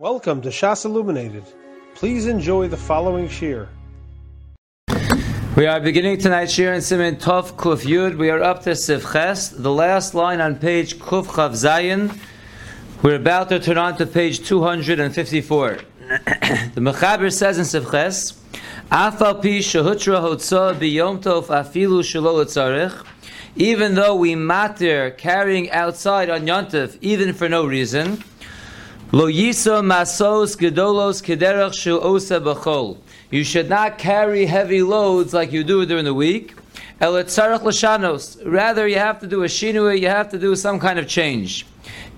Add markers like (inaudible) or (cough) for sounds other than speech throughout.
Welcome to Shas Illuminated. Please enjoy the following shir. We are beginning tonight's shir in Siman Tov Kuf Yud. We are up to Sivches, the last line on page Kuf Chav Zayin. We're about to turn on to page 254. (clears throat) the Mechaber says in Sivches, Afal pi shehutra hotza biyom tov afilu shelo tzarich. Even though we matter carrying outside on Yontif, even for no reason, Lo yisa masos gedolos kederach shu osa b'chol. You should not carry heavy loads like you do during the week. El etzarach l'shanos. Rather, you have to do a shinui. You have to do some kind of change.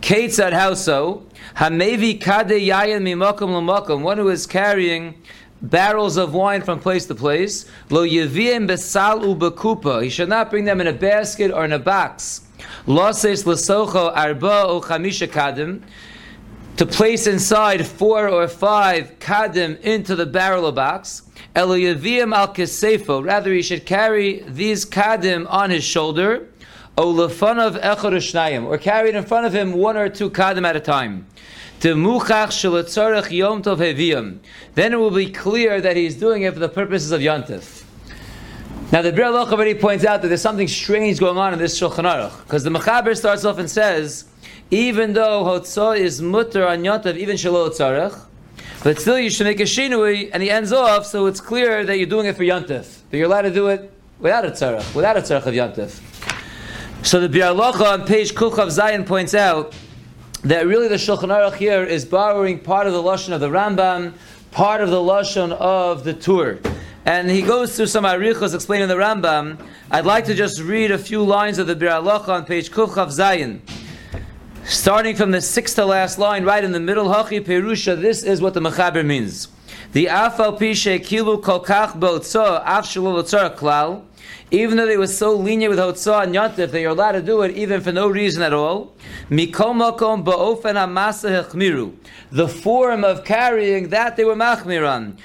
Kates at how so? Hamevi kade yayin mimakom l'makom. One who is carrying barrels of wine from place to place. Lo yeviem besal u'bekupa. He should not bring them in a basket or in a box. Loses l'socho arba o chamisha kadim to place inside four or five kadim into the barrel of box. Eloyavim al kesefo. Rather, he should carry these kadim on his shoulder. Olafanav echad or carry it in front of him one or two kadim at a time. Then it will be clear that he's doing it for the purposes of yontif. Now the Biur already points out that there's something strange going on in this Shulchan Aruch, because the Mechaber starts off and says even though Hotzah is mutter on Yotav, even Shalot Tzarech, but still you should make a Shinui, and he ends off, so it's clear that you're doing it for Yontif. But you're allowed to do it without a Tzarech, without a Tzarech of Yontif. So the Biur Halacha on page Kuchav Zayin points out that really the Shulchan Aruch here is borrowing part of the Lashon of the Rambam, part of the Lashon of the Tur. And he goes through some arichos explaining the Rambam. I'd like to just read a few lines of the Halacha on page Kuchav Zayin. Starting from the sixth to last line, right in the middle, Hachi Perusha, this is what the Mechaber means. The Afal Pishe Kilu Kolkach Botza Af Klal, even though they were so lenient with Hotzah and Yontif, they are allowed to do it even for no reason at all. The form of carrying that they were machmiran.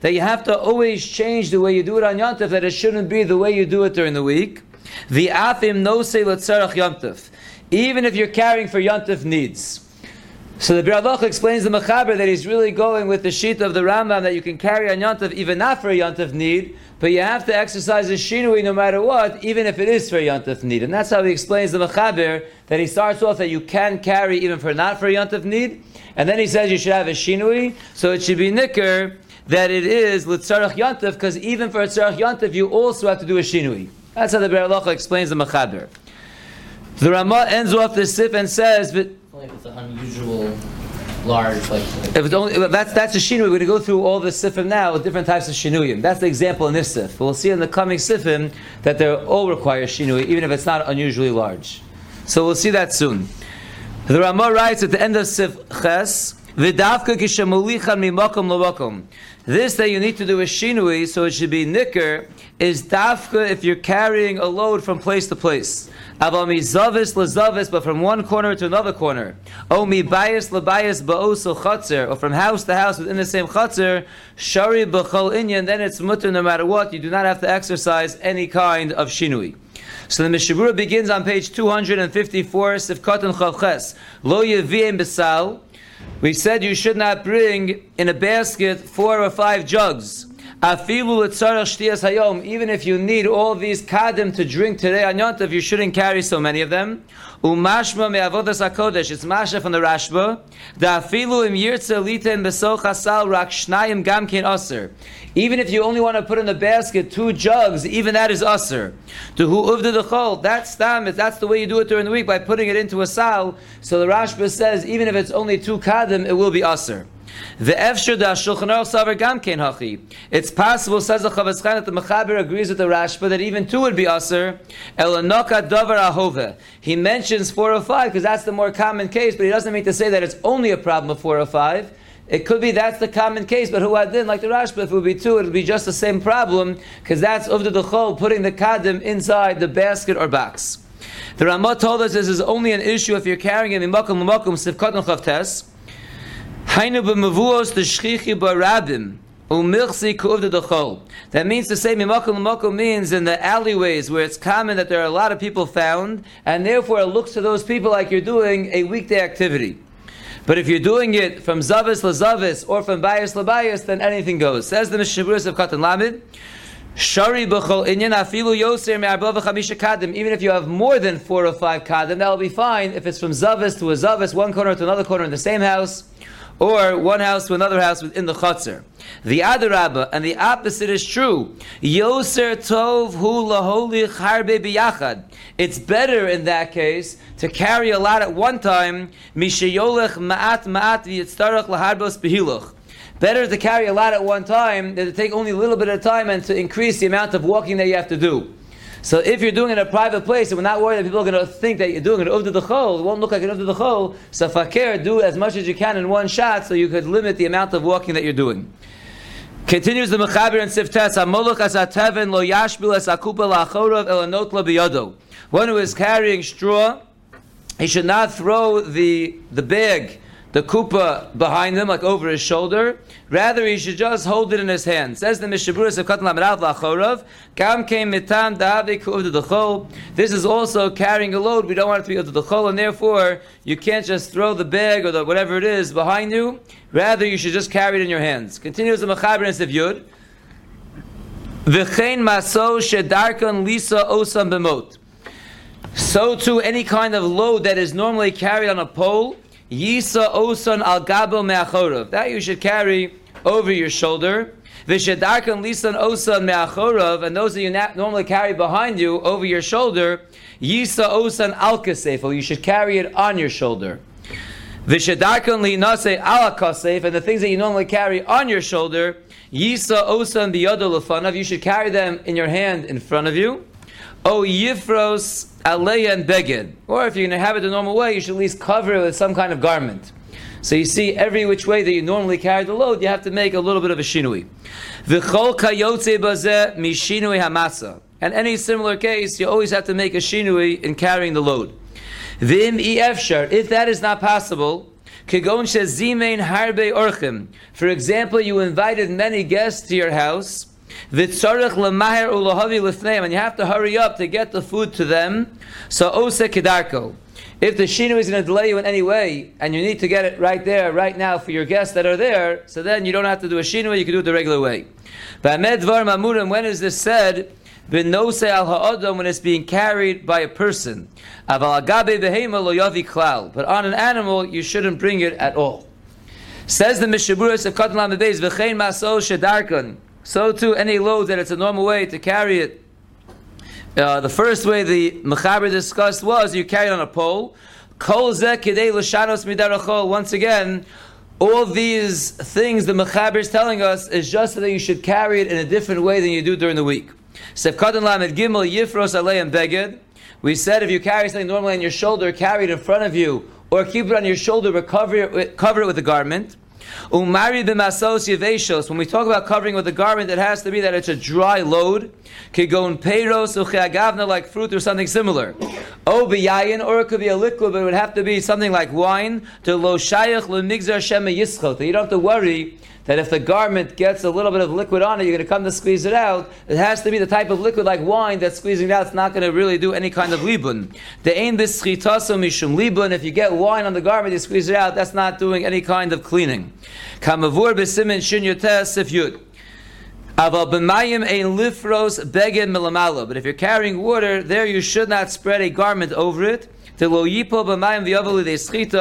That you have to always change the way you do it on Yontif, that it shouldn't be the way you do it during the week. The afim no say letzarach yontif, even if you're carrying for yontif needs. So the Biur explains the Mechaber that he's really going with the sheet of the Rambam that you can carry on yontif even not for a yontif need, but you have to exercise a shinui no matter what, even if it is for a yontif need. And that's how he explains the Mechaber that he starts off that you can carry even for not for a yontif need, and then he says you should have a shinui, so it should be nicker that it is litzarach yontif, because even for a tzarach you also have to do a shinui. That's how the Biur Halacha explains the Mechaber. The Ramah ends off the sif and says, but Only if it's an unusual large, like. if it's only, that's that's a shinui. We're going to go through all the sifim now with different types of shinuyim. That's the example in this sif. We'll see in the coming sifim that they all require shinui, even if it's not unusually large. So we'll see that soon. The Ramah writes at the end of sif ches. V'davka kishamulichan mimakom lomakom. This that you need to do a shinui, so it should be nicker, is dafka if you're carrying a load from place to place. Avami zavis lazavis, but from one corner to another corner. O mi bias labayas ba'oso or from house to house within the same chatzer, shari b'chol inyan, then it's mutter no matter what, you do not have to exercise any kind of shinui. So the Mishabura begins on page 254, Sifkat and Chavches. Lo besal, we said you should not bring in a basket four or five jugs. Even if you need all these kadim to drink today on Yontav, you shouldn't carry so many of them. Umashma me'avodas hakodesh. It's masha from the Rashba. Da afilu im yirtze liten besoch hasal rak shnayim gamkin aser. Even if you only want to put in the basket two jugs, even that is aser. To who the chol. That's tam. That's the way you do it during the week by putting it into a sal. So the Rashba says even if it's only two kadim, it will be aser. The efshir da shulchan aruch savar gam kein hachi. It's possible, says the Chofetz Chaim, that the Mechaber agrees with the Rashba that even two would be aser. Elanoka davar ahove. He mentions four or five because that's the more common case, but he doesn't mean to say that it's only a problem of four or five. It could be that's the common case, but who then, like the Rashba, if it would be two, it would be just the same problem, because that's of the Dechol, putting the Kadim inside the basket or box. The Ramah told us this is only an issue if you're carrying it in Makom Makom Sivkot Chavtes. Hainu b'mavuos the shchichi barabim. That means to say mimakom l'makom means in the alleyways where it's common that there are a lot of people found, and therefore it looks to those people like you're doing a weekday activity. But if you're doing it from zavis lazavis or from bias labayas, then anything goes. Says the Mishaburis of Katan Lamed. Shari b'chol inyan afilu yoser me'arba v'chamisha kadim. Even if you have more than four or five kadim, that'll be fine. If it's from zavis to a zavis, one corner to another corner in the same house, or one house to another house within the chutzner. The adarabba and the opposite is true. Yoser tov hu laholich harbe biyachad. It's better in that case to carry a lot at one time. Mishayolech ma'at ma'at v'yitztarach laharbos behiluch. Better to carry a lot at one time than to take only a little bit of time and to increase the amount of walking that you have to do. So if you're doing it in a private place and we're not worried that people are going to think that you're doing over the chol, it won't look like an the chol. So fakir, do as much as you can in one shot so you could limit the amount of walking that you're doing. Continues the Mechaber and Siftes, Amolach as ateven lo yashbil as akupa elanot la biyado. One who is carrying straw, he should not throw the, the bag the kupa behind him, like over his shoulder. Rather, he should just hold it in his hand. Says the Mishaburis of Katan Lamarav Lachorov, Kam came mitam da'avik the This is also carrying a load. We don't want it to be the chol, and therefore you can't just throw the bag or the, whatever it is behind you. Rather, you should just carry it in your hands. Continues the Mechaber and Yud. V'chein maso shedarkan lisa osam b'mot. So too, any kind of load that is normally carried on a pole, Yisa osan al gabo me'achorov. That you should carry over your shoulder. Vishadarkan lisan osan me'achorov, and those that you normally carry behind you over your shoulder. Yisa osan al kasefo. You should carry it on your shoulder. Vishadarkan li nase ala kasef, and the things that you normally carry on your shoulder. Yisa osan biyado lefanav. You should carry them in your hand in front of you. O yifros aleya and beged. Or if you're going to have it the normal way, you should at least cover it with some kind of garment. So you see, every which way that you normally carry the load, you have to make a little bit of a shinui. V'chol kayotze bazeh mishinui hamasa. And any similar case, you always have to make a shinui in carrying the load. V'im efshar. If that is not possible, Kegon zimein harbe orchim. For example, you invited many guests to your house, And you have to hurry up to get the food to them. So ose kedarko. If the shinu is going to delay you in any way, and you need to get it right there, right now for your guests that are there, so then you don't have to do a shinu, you can do it the regular way. When is this said? B'nose al ha'odom, when it's being carried by a person. Aval agabe klal. But on an animal, you shouldn't bring it at all. Says the Mishaburas of Katan Lamabez, v'chein maso shedarkon. So too, any load that it's a normal way to carry it. Uh, the first way the Mechaber discussed was you carry it on a pole. Once again, all these things the Mechaber is telling us is just so that you should carry it in a different way than you do during the week. We said if you carry something normally on your shoulder, carry it in front of you, or keep it on your shoulder, but cover it, cover it with a garment. Umari b'masos. When we talk about covering with a garment, it has to be that it's a dry load. Kigon peiros ucheagavna, like fruit or something similar. O b'yayin, or it could be a liquid, but it would have to be something like wine. To lo shayach l'migzar shema yischot. You don't have to worry that if the garment gets a little bit of liquid on it, you're going to come to squeeze it out. It has to be the type of liquid like wine that's squeezing it out. It's not going to really do any kind of libun. The ain bischitaso mishum libun. If you get wine on the garment, you squeeze it out. That's not doing any kind of cleaning. Kamavur b'simin shin if yud. Aval b'mayim ein lifros beged milamalo. But if you're carrying water, there you should not spread a garment over it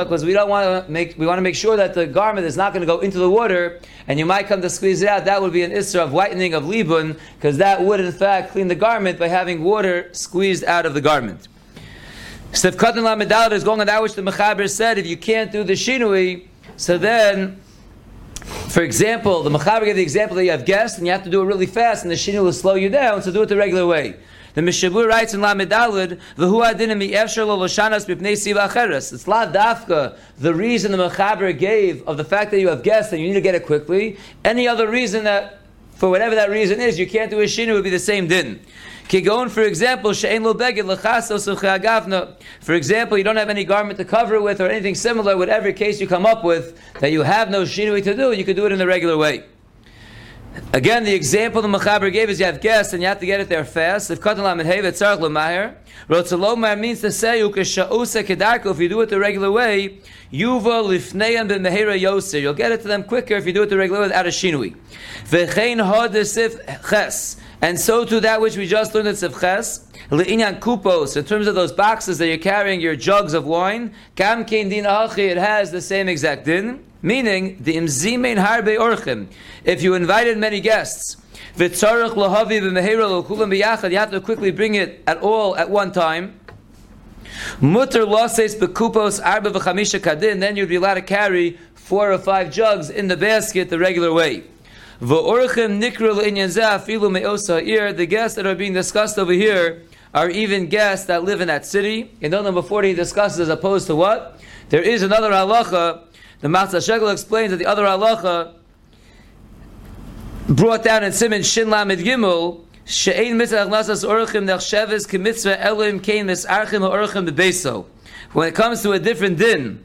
because we don't want to make we want to make sure that the garment is not going to go into the water and you might come to squeeze it out. That would be an isra of whitening of libun because that would in fact clean the garment by having water squeezed out of the garment. Stef Katan Lamedalad is going on that which the Mechaber said. If you can't do the shinui, so then. For example, the Mechaber gave the example that you have guests and you have to do it really fast, and the shinui will slow you down. So do it the regular way. The Mishabur writes in Lamed Dalid, "V'hu adin mi efshar lo loshanas b'pnei siva acheres." It's la dafka. The reason the Mechaber gave of the fact that you have guests and you need to get it quickly. Any other reason that, for whatever that reason is, you can't do a shinu would be the same din. Kigon, for example, she'en lo beged l'chasos For example, you don't have any garment to cover it with or anything similar. Whatever case you come up with that you have no shinui to do, you could do it in the regular way. Again, the example the Mechaber gave is you have guests and you have to get it there fast. If Katan Lamed Hey V'tzarech L'maher, Rotzalomar means to say, Ukesha'usa Kedarko, if you do it the regular way, Yuva Lifneyan Ben Mehera Yoser. You'll get it to them quicker if you do it the regular way without a shinui. V'chein Hodesif Ches. And so to that which we just learned in Sivches, Le'inyan kupos, in terms of those boxes that you're carrying your jugs of wine, Kam Din it has the same exact din. Meaning, the imzimein harbe orchim. If you invited many guests, v'tzarech lahavi b'mehera l'kulam b'yachad, you have to quickly bring it at all at one time. Mutter loses bekupos arba v'chamisha kadin, then you'd be allowed to carry four or five jugs in the basket the regular way. V'orchim nikra l'inyan afilu me'osa ir, the guests that are being discussed over here are even guests that live in that city. In note number 40 he discusses as opposed to what? There is another halacha the Matzah Shegel explains that the other halacha brought down in Simon Shin Lamed Gimel she'ein mitzvah achnasas orchim nechsheves kemitzvah elim kein misarchim orchim bebeso. When it comes to a different din,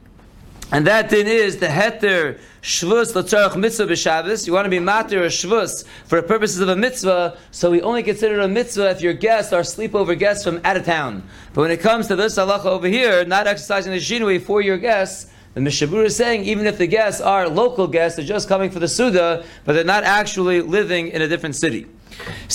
and that din is the heter shvus l'tzarach mitzvah b'Shabbos. You want to be matir or shvus for the purposes of a mitzvah, so we only consider a mitzvah if your guests are sleepover guests from out of town. But when it comes to this halacha over here, not exercising the shinui for your guests, the Mishabur is saying even if the guests are local guests, they're just coming for the Suda, but they're not actually living in a different city. We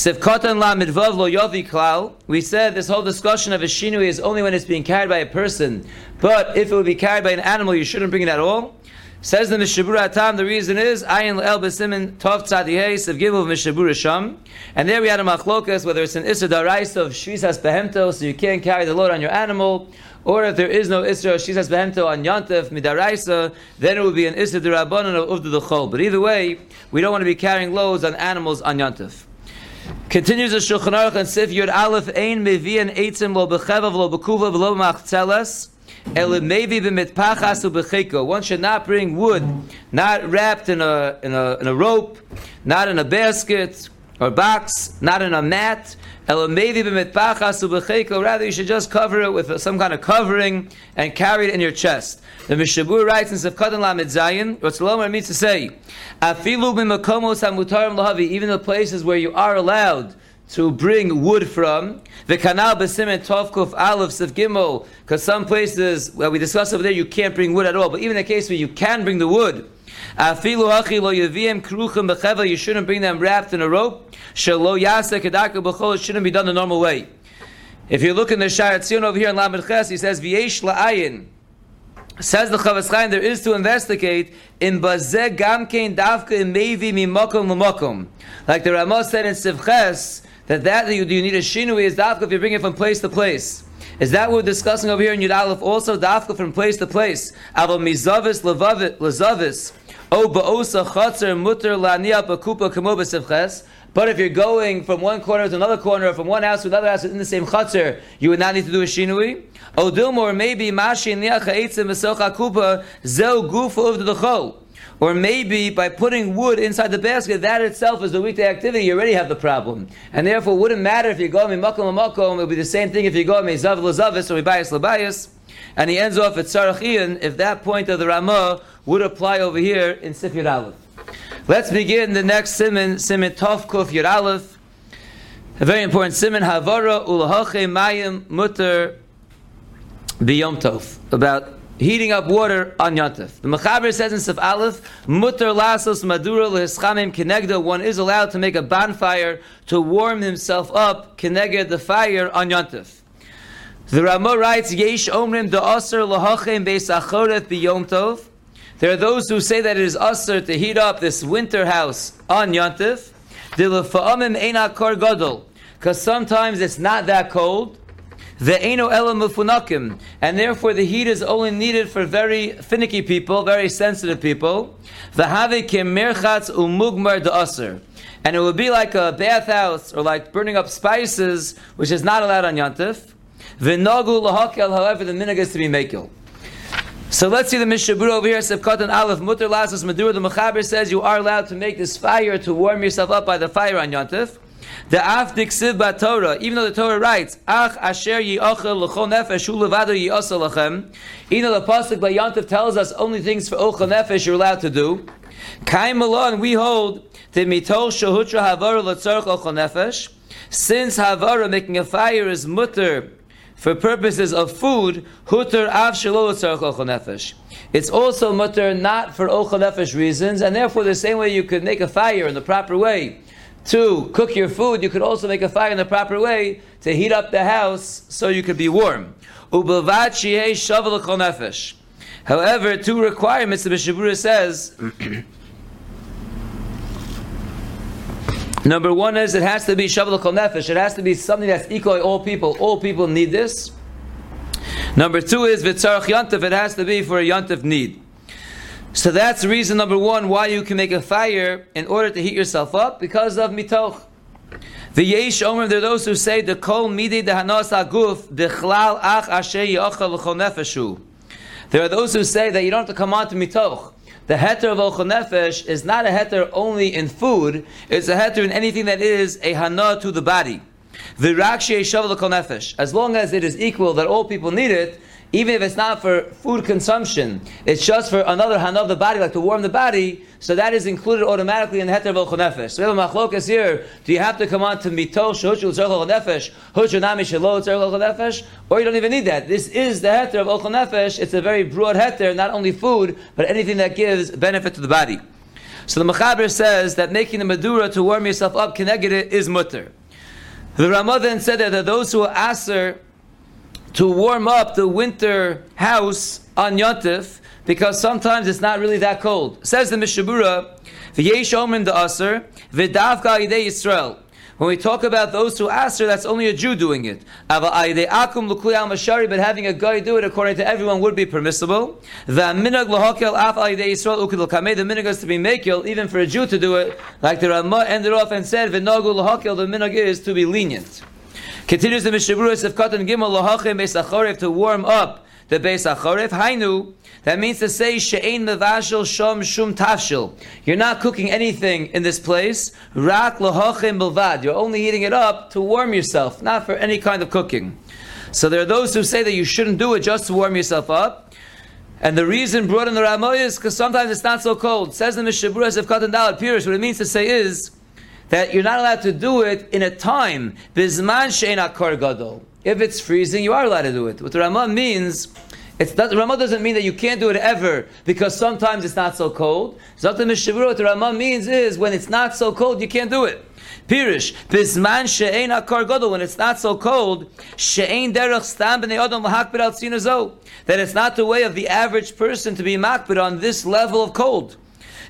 said this whole discussion of a shinui is only when it's being carried by a person, but if it would be carried by an animal, you shouldn't bring it at all. Says the Mishabur Atam, the reason is Ayin El Besimin Tov Tzadihei of Gimel Mishabur Sham. And there we had a machlokas, whether it's an Issa Darais of Shvisas Behemto, so you can't carry the load on your animal, or if there is no Isra, says Behemto on Yantef, Midaraisa, then it would be an Isra Durabanan of Uvda the Chol. But either way, we don't want to be carrying loads on animals on Yantef. Continues the Shulchan Aruch and Sif Yud Aleph Ein Mevian Eitzim Lo Bechevav Lo Bekuva Lo Machzeles one should not bring wood, not wrapped in a, in a, in a rope, not in a basket or box, not in a mat, Rather, you should just cover it with some kind of covering and carry it in your chest. The Mishabur writes in Sefkatan Lamed Zayin, what Salomar means to say, even the places where you are allowed to bring wood from, the canal besimen tovkuf aleph sef gimel, because some places where we discussed over there you can't bring wood at all, but even the case where you can bring the wood, Afilu hachi lo yavim kruchim bechevel. You shouldn't bring them wrapped in a rope. Shelo yasa kedaka b'chol. It shouldn't be done the normal way. If you look in the Sha'ar Tzion over here in Lamed Ches, he says v'yesh la'ayin. Says the Chofetz Chaim, there is to investigate in bazeh gamkein davka in mevi mimokom l'mokom. Like the Ramah said in Sivches, that that you, you need a shinui is dafka if you bring it from place to place. Is that what we're discussing over here in Yud Aleph? Also dafka from place to place. Avo mizavis lezavis O ba'osa chatzer mutter la'niya ba'kupa kamo b'sivches. But if you're going from one corner to another corner, or from one house to another house in the same chatzar, you would not need to do a shinui. O dilmor maybe mashi niach ha'etzim b'socha kupa zeu gufa of the chol. Or maybe by putting wood inside the basket, that itself is the weekday activity, you already have the problem. And therefore, it wouldn't matter if you go makom makom, it would be the same thing if you go me zav lazavis or mibayas labayas. And he ends off at Sarach if that point of the Ramah would apply over here in Sif Yud Aleph. Let's begin the next simon, simon Tov Kuf Yud Aleph. A very important simon, Havara Ulahache Mayim Mutter Biyom Tov. About heating up water on Yontif. The Mechaber says in Sif Aleph, Mutter Lasos Madura Lehischamim Kenegda, one is allowed to make a bonfire to warm himself up, Keneged the fire on Yontif. The Ramah writes, Yesh Omrim da Aser Lahachem Beis Achoreth Biyom Tov. There are those who say that it is Aser to heat up this winter house on Yontif. The Lefa'amim Eina Kor Gadol. Because sometimes it's not that cold. The Eino Elam Mufunakim. And therefore the heat is only needed for very finicky people, very sensitive people. The Have Kim Mirchatz Umugmar da Aser. And it would be like a bathhouse or like burning up spices, which is not allowed on Yontif. V'nogu lahakel, however, the minig is to be mekil. So let's see the Mishabur over here, Sevkat and Aleph, Mutter Lasas Madur, the Mechaber says you are allowed to make this fire to warm yourself up by the fire on Yontif. The Afdik Siv Torah, even though the Torah writes, Ach Asher Yi'ochel L'chol Nefesh Hu Levado Lachem, even though the Pasuk by Yontif tells us only things for Ochel Nefesh you're allowed to do, Kaim Malon, we hold the mitoch shehutra havara l'tzarech ochel nefesh. Since havara making a fire is mutter for purposes of food, hutter av nefesh. It's also mutter not for ochel nefesh reasons, and therefore the same way you could make a fire in the proper way to cook your food, you could also make a fire in the proper way to heat up the house so you could be warm. However, two requirements the Mishabura says. (clears throat) Number one is it has to be shavel kol nefesh. It has to be something that's equal to all people. All people need this. Number two is v'tzarach yantif. It has to be for a yantif need. So that's reason number one why you can make a fire in order to heat yourself up because of mitoch. The yesh omer there are those who say the kol midi the hanos aguf dechlal ach asher yachal l'chol nefeshu. There are those who say that you don't have to come on to mitoch. The heter of ochel nefesh is not a heter only in food; it's a heter in anything that is a hana to the body. The rakshe shavel nefesh. As long as it is equal that all people need it, even if it's not for food consumption, it's just for another hana of the body, like to warm the body. So that is included automatically in heter ochel nefesh. So we have a machlokas here. Do you have to come on to mitoch shehuchu ochel nefesh, huchu nami shelo ochel nefesh, or you don't even need that? This is the heter of ochel nefesh. It's a very broad heter, not only food, but anything that gives benefit to the body. So the Mechaber says that making the Madura to warm yourself up, connected is mutter. The Ramah then said that, that those who are aser to warm up the winter house on Yontif, because sometimes it's not really that cold. Says the Mishabura, V'yesh omen the aser, v'davka idei Yisrael. When we talk about those who aser, that's only a Jew doing it. But having a guy do it according to everyone would be permissible. The minag is to be makil, even for a Jew to do it, like the Ramah ended off and said, the minag is to be lenient. Continues the Mishavuras of Katan Gimel Lahachem Beis to warm up the Beis. Hainu, that means to say She'ein Mevashel Shom Shum Tafshil. You're not cooking anything in this place. Rak Lahachem Bilvad. You're only heating it up to warm yourself, not for any kind of cooking. So there are those who say that you shouldn't do it just to warm yourself up. And the reason brought in the Ramoy is because sometimes it's not so cold. Says the Mishavuras of Katan Dalet Pirish, what it means to say is, that you're not allowed to do it in a time bizman she'ena kar gadol. If it's freezing, you are allowed to do it. What the Ramah means, it's not, Ramah doesn't mean that you can't do it ever because sometimes it's not so cold. Zata Mishavur, what the Ramah means is when it's not so cold, you can't do it. Pirish, bizman she'ena kar gadol, when it's not so cold, she'ein derech stam b'nei adam l'hakbid al. That it's not the way of the average person to be makbid on this level of cold.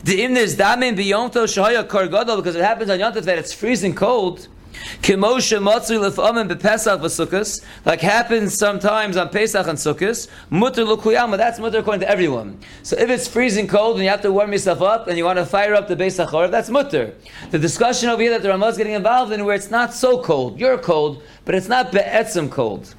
The imnis damin biyonto shahaya kargadol because it happens on Yontif that it's freezing cold. Kimosha matzu lefamim bepesach v'sukkos, like happens sometimes on Pesach and Sukkos. Mutter lukuyama, that's mutter according to everyone. So if it's freezing cold and you have to warm yourself up and you want to fire up the Pesach that's mutter. The discussion over here that the Ramah is getting involved in where it's not so cold, you're cold, but it's not be'etzim cold.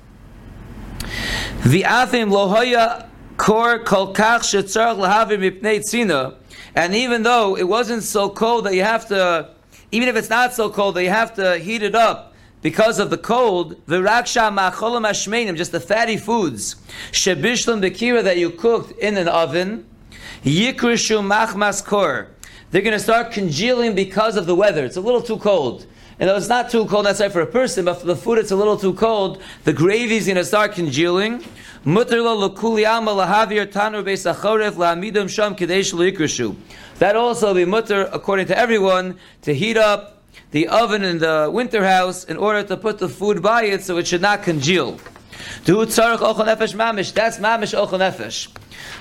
The afim lohaya kor kol kach shetzarach mipnei tzina, and even though it wasn't so cold that you have to, even if it's not so cold that you have to heat it up because of the cold, the raksha macholam ashmeinim, just the fatty foods, shebishlam bekira that you cooked in an oven, yikrishu machmas kor. They're going to start congealing because of the weather. It's a little too cold. And though it's not too cold necessarily for a person, but for the food it's a little too cold, the gravy is going to start congealing. That also be mutter according to everyone to heat up the oven in the winter house in order to put the food by it so it should not congeal. That's mamish ochel nefesh.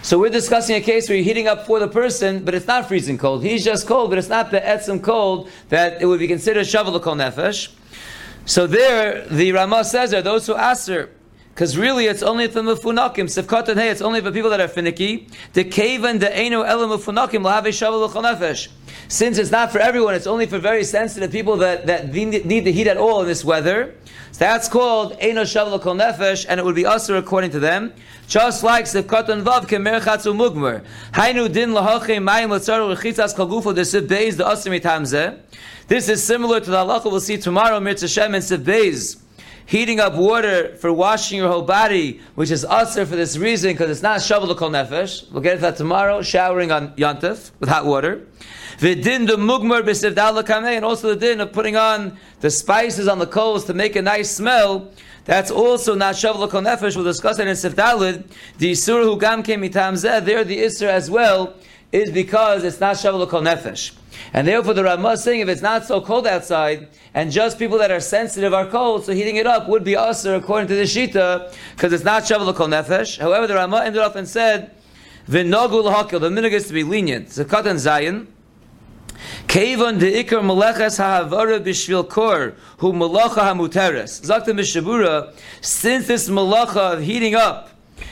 So we're discussing a case where you're heating up for the person, but it's not freezing cold. He's just cold, but it's not be'etzim cold that it would be considered shavuot kol nefesh. So there, the Ramah says there, those who aser, because really it's only for mufunakim, sifkat and hey, it's only for people that are finicky. The cave and the eno elam mufunakim lahav shavuot kol nefesh. Since it's not for everyone, it's only for very sensitive people that, that need the heat at all in this weather. So that's called Eino Shavla Kol Nefesh, and it would be usher according to them. Just like Sivkat and Vav Kemer Chatzu Mugmer. Hainu Din Lahache Mayim Latzaru Rechitzas Kagufo De Siv Beis De Asr Mitamze. This is similar to the halacha we'll see tomorrow, Mitzvah Shem and Siv Beis. Heating up water for washing your whole body, which is usher for this reason, because it's not shavuot kol nefesh. We'll get into that tomorrow. Showering on yontif with hot water. The din the and also the din of putting on the spices on the coals to make a nice smell. That's also not shavuot kol nefesh. We'll discuss it in sivdalid. The isur who gam came there the isur as well is because it's not shavuot kol nefesh. And therefore, the Ramah is saying if it's not so cold outside, and just people that are sensitive are cold, so heating it up would be usher according to the Shita, because it's not Shavuot Kol Nefesh. However, the Ramah ended off and said, V'nogu l'hakil, the minhag is to be lenient. Zakat and Zayin, Kevon de ikar meleches ha'avara b'shvil kor, hu melacha ha'muteres. Zakta mishabura, since this melacha of heating up,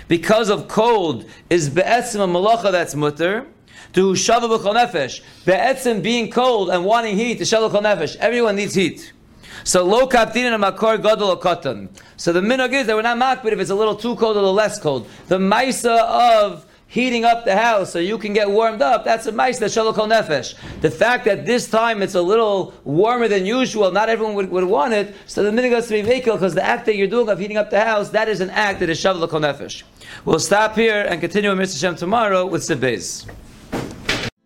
because of cold, is be'etzim a melacha that's mutter, to shava b'chol nefesh. Be'etzim being cold and wanting heat to shava b'chol nefesh. Everyone needs heat. So lo kaptin and makor gadol katan. So the minog is that we're not makbid if it's a little too cold or a little less cold. The maisa of heating up the house so you can get warmed up, that's a mice that shalom nefesh. The fact that this time it's a little warmer than usual, not everyone would, would want it, so the minhag has to be vekil because the act that you're doing of heating up the house, that is an act that is shalom nefesh. We'll stop here and continue with Mr. Shem tomorrow with Sibbeis.